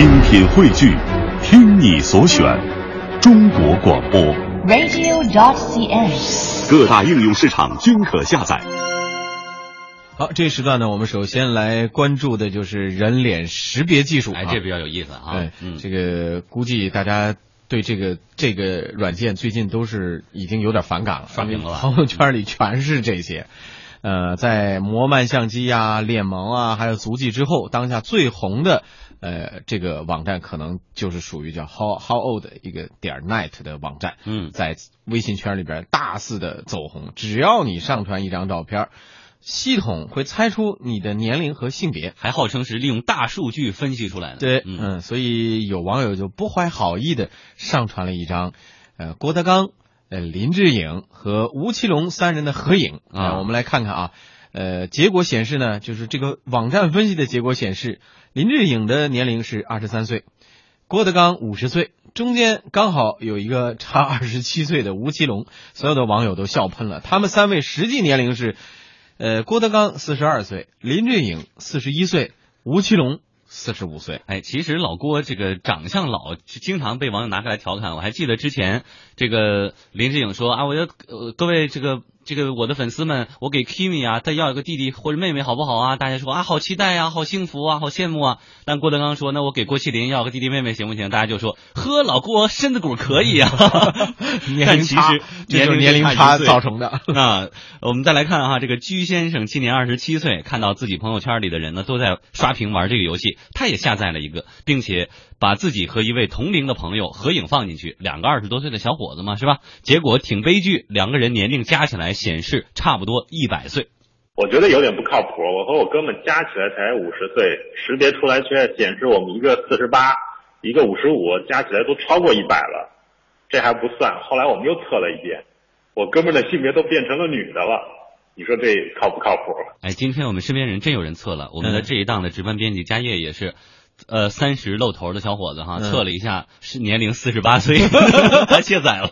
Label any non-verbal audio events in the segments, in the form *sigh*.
精品汇聚，听你所选，中国广播。radio.dot.cn，。各大应用市场均可下载。好，这一时段呢，我们首先来关注的就是人脸识别技术。哎，这比较有意思啊。对，嗯，这个估计大家对这个这个软件最近都是已经有点反感了，刷屏了吧朋友圈里全是这些。呃，在魔漫相机呀、脸盲啊，还有足迹之后，当下最红的呃这个网站可能就是属于叫 How How Old 一个点 net 的网站。嗯在微信圈里边大肆的走红，只要你上传一张照片，系统会猜出你的年龄和性别。还号称是利用大数据分析出来的。对，嗯，嗯，所以有网友就不怀好意的上传了一张，呃，郭德纲、呃林志颖和吴奇隆三人的合影啊呃我们来看看啊，呃，结果显示呢，就是这个网站分析的结果显示，林志颖的年龄是二十三岁，郭德纲五十岁，中间刚好有一个差二十七岁的吴奇隆，所有的网友都笑喷了。他们三位实际年龄是，呃，郭德纲四十二岁，林志颖四十一岁，吴奇隆四十五岁。哎，其实老郭这个长相老，经常被网友拿出来调侃。我还记得之前这个林志颖说啊，我要呃各位这个这个我的粉丝们，我给 Kimi 啊再要一个弟弟或者妹妹好不好啊？大家说啊，好期待啊，好幸福啊，好羡慕啊。但郭德纲说，那我给郭麒麟要个弟弟妹妹行不行？大家就说，呵，老郭身子骨可以啊。*laughs* 年龄差实这就是年年龄差龄差造成的。*laughs* 啊，我们再来看哈，这个居先生今年二十七岁，看到自己朋友圈里的人呢都在刷屏玩这个游戏，他也下载了一个，并且把自己和一位同龄的朋友合影放进去，两个二十多岁的小伙子嘛，是吧？结果挺悲剧，两个人年龄加起来显示差不多一百岁。我觉得有点不靠谱。我和我哥们加起来才五十岁，识别出来却显示我们一个四十八，一个五十五，加起来都超过一百了。这还不算，后来我们又测了一遍，我哥们的性别都变成了女的了。你说这靠不靠谱？哎，今天我们身边人真有人测了，我们的这一档的值班编辑佳叶也是。呃，三十露头的小伙子哈，嗯测了一下，是年龄四十八岁，*laughs* 他卸载了。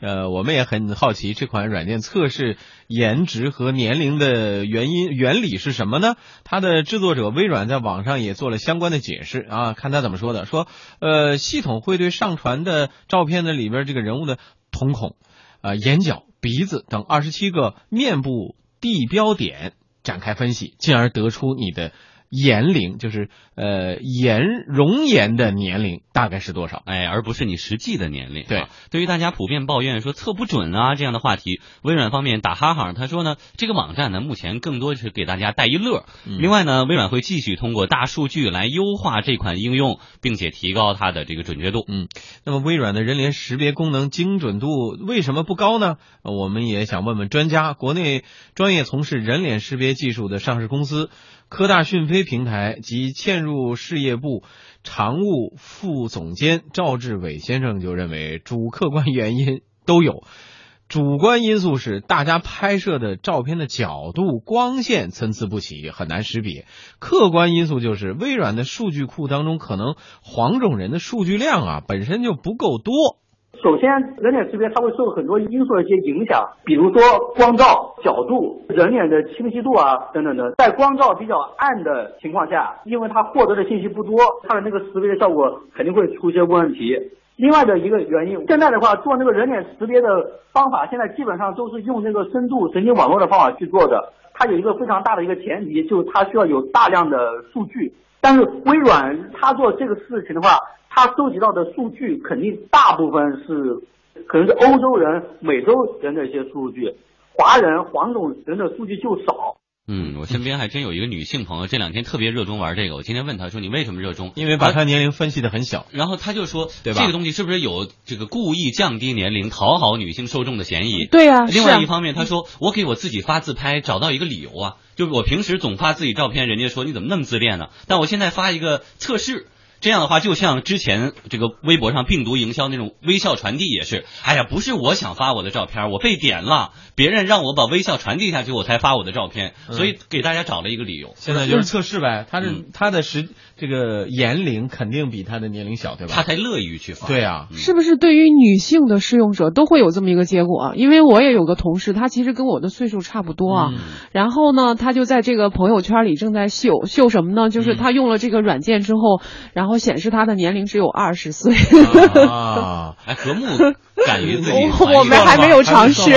呃，我们也很好奇这款软件测试颜值和年龄的原因原理是什么呢？它的制作者微软在网上也做了相关的解释啊，看他怎么说的。说，呃，系统会对上传的照片的里边这个人物的瞳孔、呃眼角、鼻子等二十七个面部地标点展开分析，进而得出你的颜龄，就是呃颜容颜的年龄大概是多少。哎，而不是你实际的年龄。对啊，对于大家普遍抱怨说测不准啊这样的话题，微软方面打哈哈，他说呢，这个网站呢目前更多是给大家带一乐。嗯另外呢，微软会继续通过大数据来优化这款应用，并且提高它的这个准确度。嗯，那么微软的人脸识别功能精准度为什么不高呢？呃我们也想问问专家。国内专业从事人脸识别技术的上市公司科大讯飞平台及嵌入事业部常务副总监赵志伟先生就认为，主客观原因都有。*laughs* 主观因素是大家拍摄的照片的角度、光线参差不齐，很难识别。客观因素就是微软的数据库当中可能黄种人的数据量啊本身就不够多。首先，人脸识别它会受很多因素的一些影响，比如说光照、角度、人脸的清晰度啊等等的。在光照比较暗的情况下，因为它获得的信息不多，它的那个识别的效果肯定会出现问题。另外的一个原因，现在的话做那个人脸识别的方法，现在基本上都是用那个深度神经网络的方法去做的。它有一个非常大的一个前提，就是它需要有大量的数据。但是微软它做这个事情的话，它收集到的数据肯定大部分是可能是欧洲人、美洲人的一些数据，华人、黄种人的数据就少。嗯，我身边还真有一个女性朋友，这两天特别热衷玩这个。我今天问她说：“你为什么热衷？”因为把她年龄分析的很小。然后她就说，对吧这个东西是不是有这个故意降低年龄、讨好女性受众的嫌疑？对啊另外一方面，她说我给我自己发自拍，找到一个理由啊，就是我平时总发自己照片，人家说你怎么那么自恋呢？但我现在发一个测试。这样的话，就像之前这个微博上病毒营销那种微笑传递也是，哎呀，不是我想发我的照片，我被点了，别人让我把微笑传递下去，我才发我的照片，所以给大家找了一个理由。现在就是测试呗，他是嗯他的时这个年龄肯定比他的年龄小，对吧？他才乐于去发。对啊，是不是对于女性的试用者都会有这么一个结果啊？因为我也有个同事，他其实跟我的岁数差不多啊。嗯然后呢，他就在这个朋友圈里正在秀秀什么呢？就是他用了这个软件之后，然后显示他的年龄只有二十岁。啊，哎，和睦敢于自己 *laughs* 我我们还还没有尝试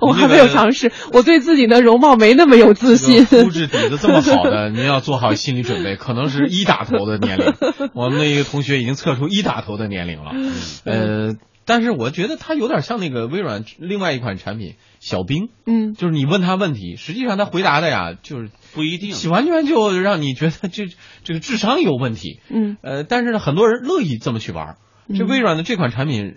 我还没有尝试，我对自己的容貌没那么有自信。这个肤质底子这么好的，您要做好心理准备，可能是一打头的年龄。我们的一个同学已经测出一打头的年龄了，*laughs* 呃，但是我觉得它有点像那个微软另外一款产品小冰，嗯，就是你问他问题，实际上他回答的呀，就是不一定。完全就让你觉得这这个智商有问题。嗯，呃，但是呢，很多人乐意这么去玩。这嗯微软的这款产品，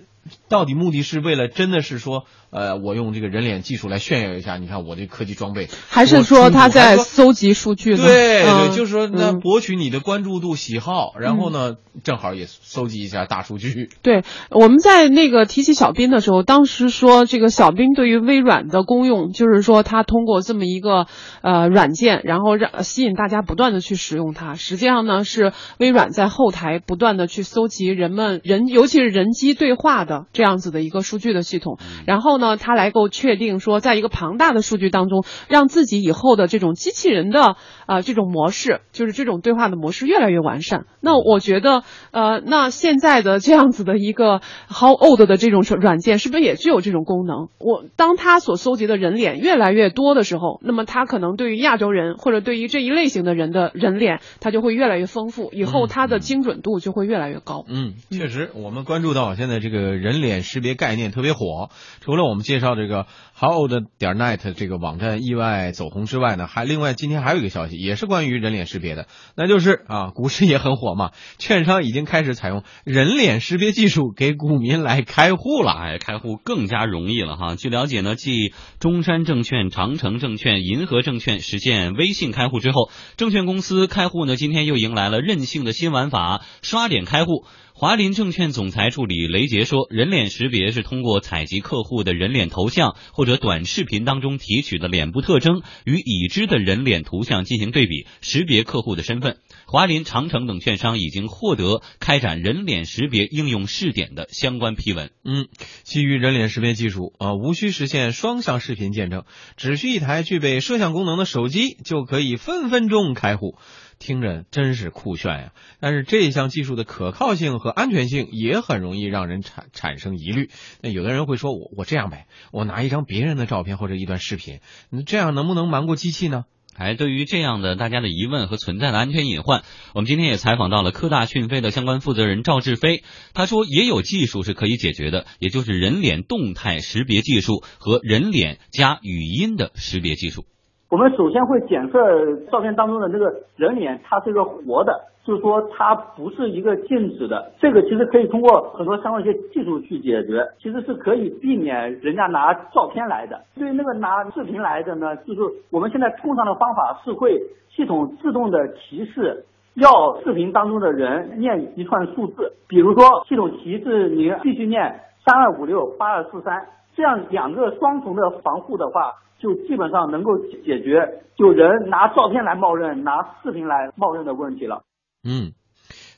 到底目的是为了真的是说，呃，我用这个人脸技术来炫耀一下，你看我这科技装备，还是说他在搜集数据呢？对对，嗯就是说那嗯博取你的关注度、喜好，然后呢，正好也搜集一下大数据。对，我们在那个提起小冰的时候，当时说这个小冰对于微软的功用，就是说它通过这么一个呃软件，然后让吸引大家不断的去使用它。实际上呢，是微软在后台不断的去搜集人们人，尤其是人机对话的这样子的一个数据的系统，然后呢，它来够确定说，在一个庞大的数据当中，让自己以后的这种机器人的啊、呃这种模式，就是这种对话的模式越来越完善。那我觉得，呃，那现在的这样子的一个 How Old 的这种软件，是不是也具有这种功能？我当它所搜集的人脸越来越多的时候，那么它可能对于亚洲人或者对于这一类型的人的人脸，它就会越来越丰富，以后它的精准度就会越来越高。嗯，确实，我们关注到现在这个人人脸识别概念特别火。除了我们介绍这个 How 点 net 这个网站意外走红之外呢，还另外今天还有一个消息，也是关于人脸识别的，那就是啊，股市也很火嘛，*laughs* 券商已经开始采用人脸识别技术给股民来开户了。哎，开户更加容易了哈。据了解呢，继中山证券、长城证券、银河证券实现微信开户之后，证券公司开户呢，今天又迎来了任性的新玩法——刷脸开户。华林证券总裁助理雷杰说，人脸识别是通过采集客户的人脸头像或者短视频当中提取的脸部特征，与已知的人脸图像进行对比，识别客户的身份。华林、长城等券商已经获得开展人脸识别应用试点的相关批文。嗯，基于人脸识别技术啊、无需实现双向视频见证，只需一台具备摄像功能的手机就可以分分钟开户。听着真是酷炫呀！但是这项技术的可靠性和安全性也很容易让人产产生疑虑。那有的人会说，我我这样呗，我拿一张别人的照片或者一段视频，你这样能不能瞒过机器呢？哎，对于这样的大家的疑问和存在的安全隐患，我们今天也采访到了科大讯飞的相关负责人赵志飞。他说，也有技术是可以解决的，也就是人脸动态识别技术和人脸加语音的识别技术。我们首先会检测照片当中的这个人脸，它是一个活的，就是说它不是一个静止的。这个其实可以通过很多相关一些技术去解决，其实是可以避免人家拿照片来的。对于那个拿视频来的呢，就是我们现在通常的方法是会系统自动的提示。要视频当中的人念一串数字，比如说系统提示您必须念三二五六八二四三，这样两个双重的防护的话，就基本上能够解决就人拿照片来冒认、拿视频来冒认的问题了。嗯，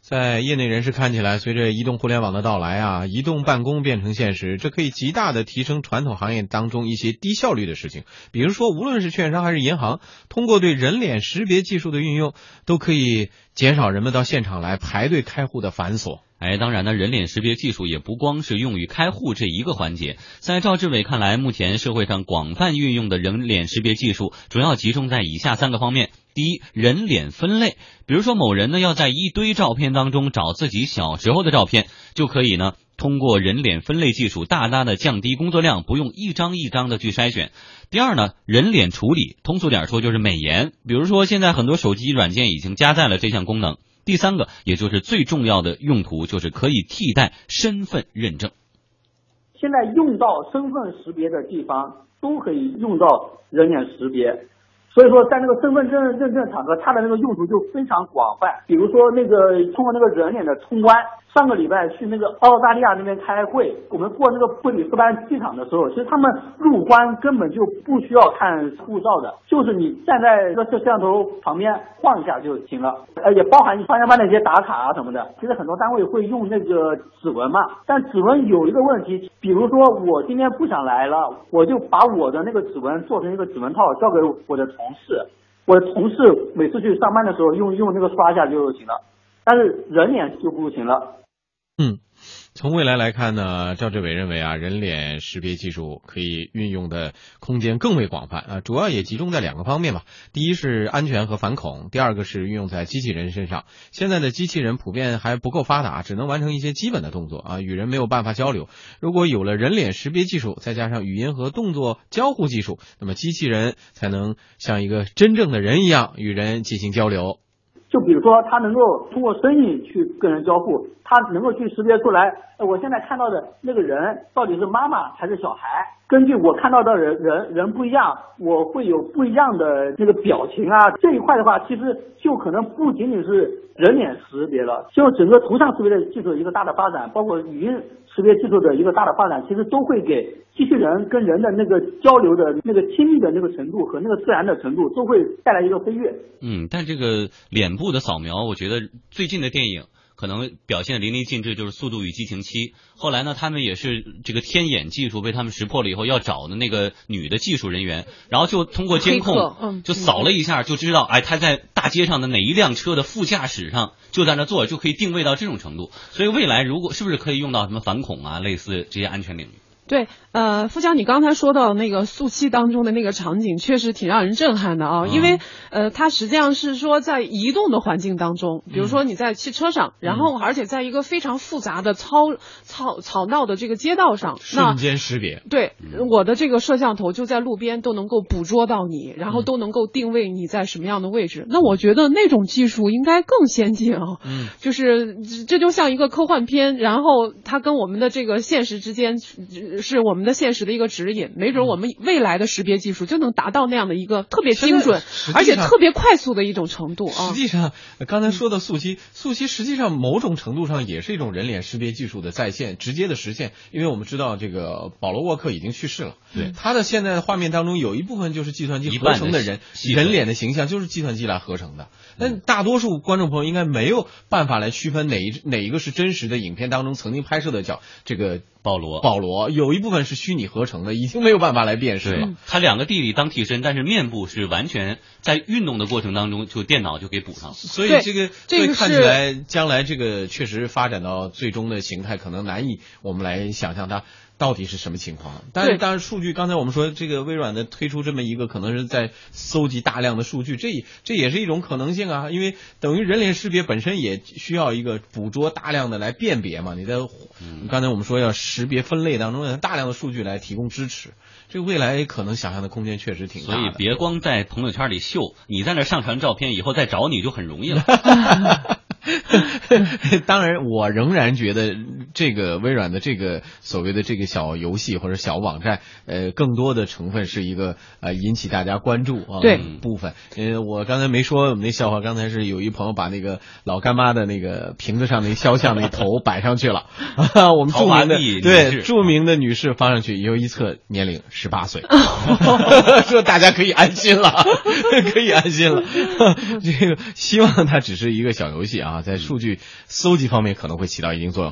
在业内人士看起来，随着移动互联网的到来啊，移动办公变成现实，这可以极大的提升传统行业当中一些低效率的事情。比如说，无论是券商还是银行，通过对人脸识别技术的运用，都可以减少人们到现场来排队开户的繁琐。哎，当然呢，人脸识别技术也不光是用于开户这一个环节。在赵志伟看来，目前社会上广泛运用的人脸识别技术，主要集中在以下三个方面：第一，人脸分类，比如说某人呢要在一堆照片当中找自己小时候的照片，就可以呢通过人脸分类技术大大的降低工作量，不用一张一张的去筛选。第二呢，人脸处理，通俗点说就是美颜，比如说现在很多手机软件已经加载了这项功能。第三个，也就是最重要的用途，就是可以替代身份认证。现在用到身份识别的地方，都可以用到人脸识别。所以说，在那个身份证认证场合，它的那个用途就非常广泛。比如说，那个通过那个人脸的通关，上个礼拜去那个澳大利亚那边开会，我们过那个布里斯班机场的时候，其实他们入关根本就不需要看护照的，就是你站在那个摄像头旁边晃一下就行了。呃，也包含你上下班那些打卡啊什么的。其实很多单位会用那个指纹嘛，但指纹有一个问题，比如说我今天不想来了，我就把我的那个指纹做成一个指纹套交给我的同事，我的同事每次去上班的时候用用那个刷一下就行了，但是人脸就不行了。嗯，从未来来看呢，赵志伟认为啊，人脸识别技术可以运用的空间更为广泛啊，主要也集中在两个方面吧。第一是安全和反恐，第二个是运用在机器人身上。现在的机器人普遍还不够发达，只能完成一些基本的动作啊，与人没有办法交流。如果有了人脸识别技术，再加上语音和动作交互技术，那么机器人才能像一个真正的人一样与人进行交流。就比如说，它能够通过声音去跟人交互，它能够去识别出来，我现在看到的那个人到底是妈妈还是小孩。根据我看到的人人人不一样，我会有不一样的那个表情啊。这一块的话，其实就可能不仅仅是人脸识别了，就整个图像识别的技术一个大的发展，包括语音识别技术的一个大的发展，其实都会给机器人跟人的那个交流的那个亲密的那个程度和那个自然的程度，都会带来一个飞跃。嗯，但这个脸部的扫描，我觉得最近的电影可能表现淋漓尽致，就是《速度与激情七》。后来呢，他们也是这个天眼技术被他们识破了以后，要找的那个女的技术人员，然后就通过监控，嗯就扫了一下，就知道，哎，他在大街上的哪一辆车的副驾驶上就在那坐，就可以定位到这种程度。所以未来如果是不是可以用到什么反恐啊，类似这些安全领域？对，呃，富江，你刚才说到那个速七当中的那个场景，确实挺让人震撼的啊，因为呃，它实际上是说在移动的环境当中，比如说你在汽车上，然后而且在一个非常复杂的嘈嘈吵闹的这个街道上，瞬间识别。对，我的这个摄像头就在路边都能够捕捉到你，然后都能够定位你在什么样的位置。那我觉得那种技术应该更先进啊，嗯，就是这这就像一个科幻片，然后它跟我们的这个现实之间呃是我们的现实的一个指引，没准我们未来的识别技术就能达到那样的一个特别精准，而且特别快速的一种程度啊实。际上，呃刚才说的素汐，素汐实际上某种程度上也是一种人脸识别技术的再现，直接的实现。因为我们知道这个保罗沃克已经去世了，对他的现在的画面当中有一部分就是计算机合成的人人脸的形象，就是计算机来合成的。但大多数观众朋友应该没有办法来区分哪一哪一个是真实的影片当中曾经拍摄的角这个保罗，保罗，有一部分是虚拟合成的，已经没有办法来辨识了。他两个弟弟当替身，但是面部是完全在运动的过程当中，就电脑就给补上。对所以这个这个看起来将来这个确实发展到最终的形态，可能难以我们来想象它到底是什么情况。但是对当然，数据刚才我们说这个微软的推出这么一个，可能是在搜集大量的数据，这也这也是一种可能性啊，因为等于人脸识别本身也需要一个捕捉大量的来辨别嘛。你在嗯刚才我们说要识别分类当中，有大量的数据来提供支持，这个未来可能想象的空间确实挺大的。所以别光在朋友圈里秀，你在那上传照片，以后再找你就很容易了。*laughs* *laughs* 当然，我仍然觉得这个微软的这个所谓的这个小游戏或者小网站，呃，更多的成分是一个呃引起大家关注啊对部分。呃，我刚才没说我们那笑话，刚才是有一朋友把那个老干妈的那个瓶子上那肖像那头摆上去了，啊，*laughs* 我们著名的对著名的女士放上去以后一测年龄十八岁，说大家可以安心了，*laughs* 可以安心了。这个希望它只是一个小游戏啊，在数据搜集方面可能会起到一定作用。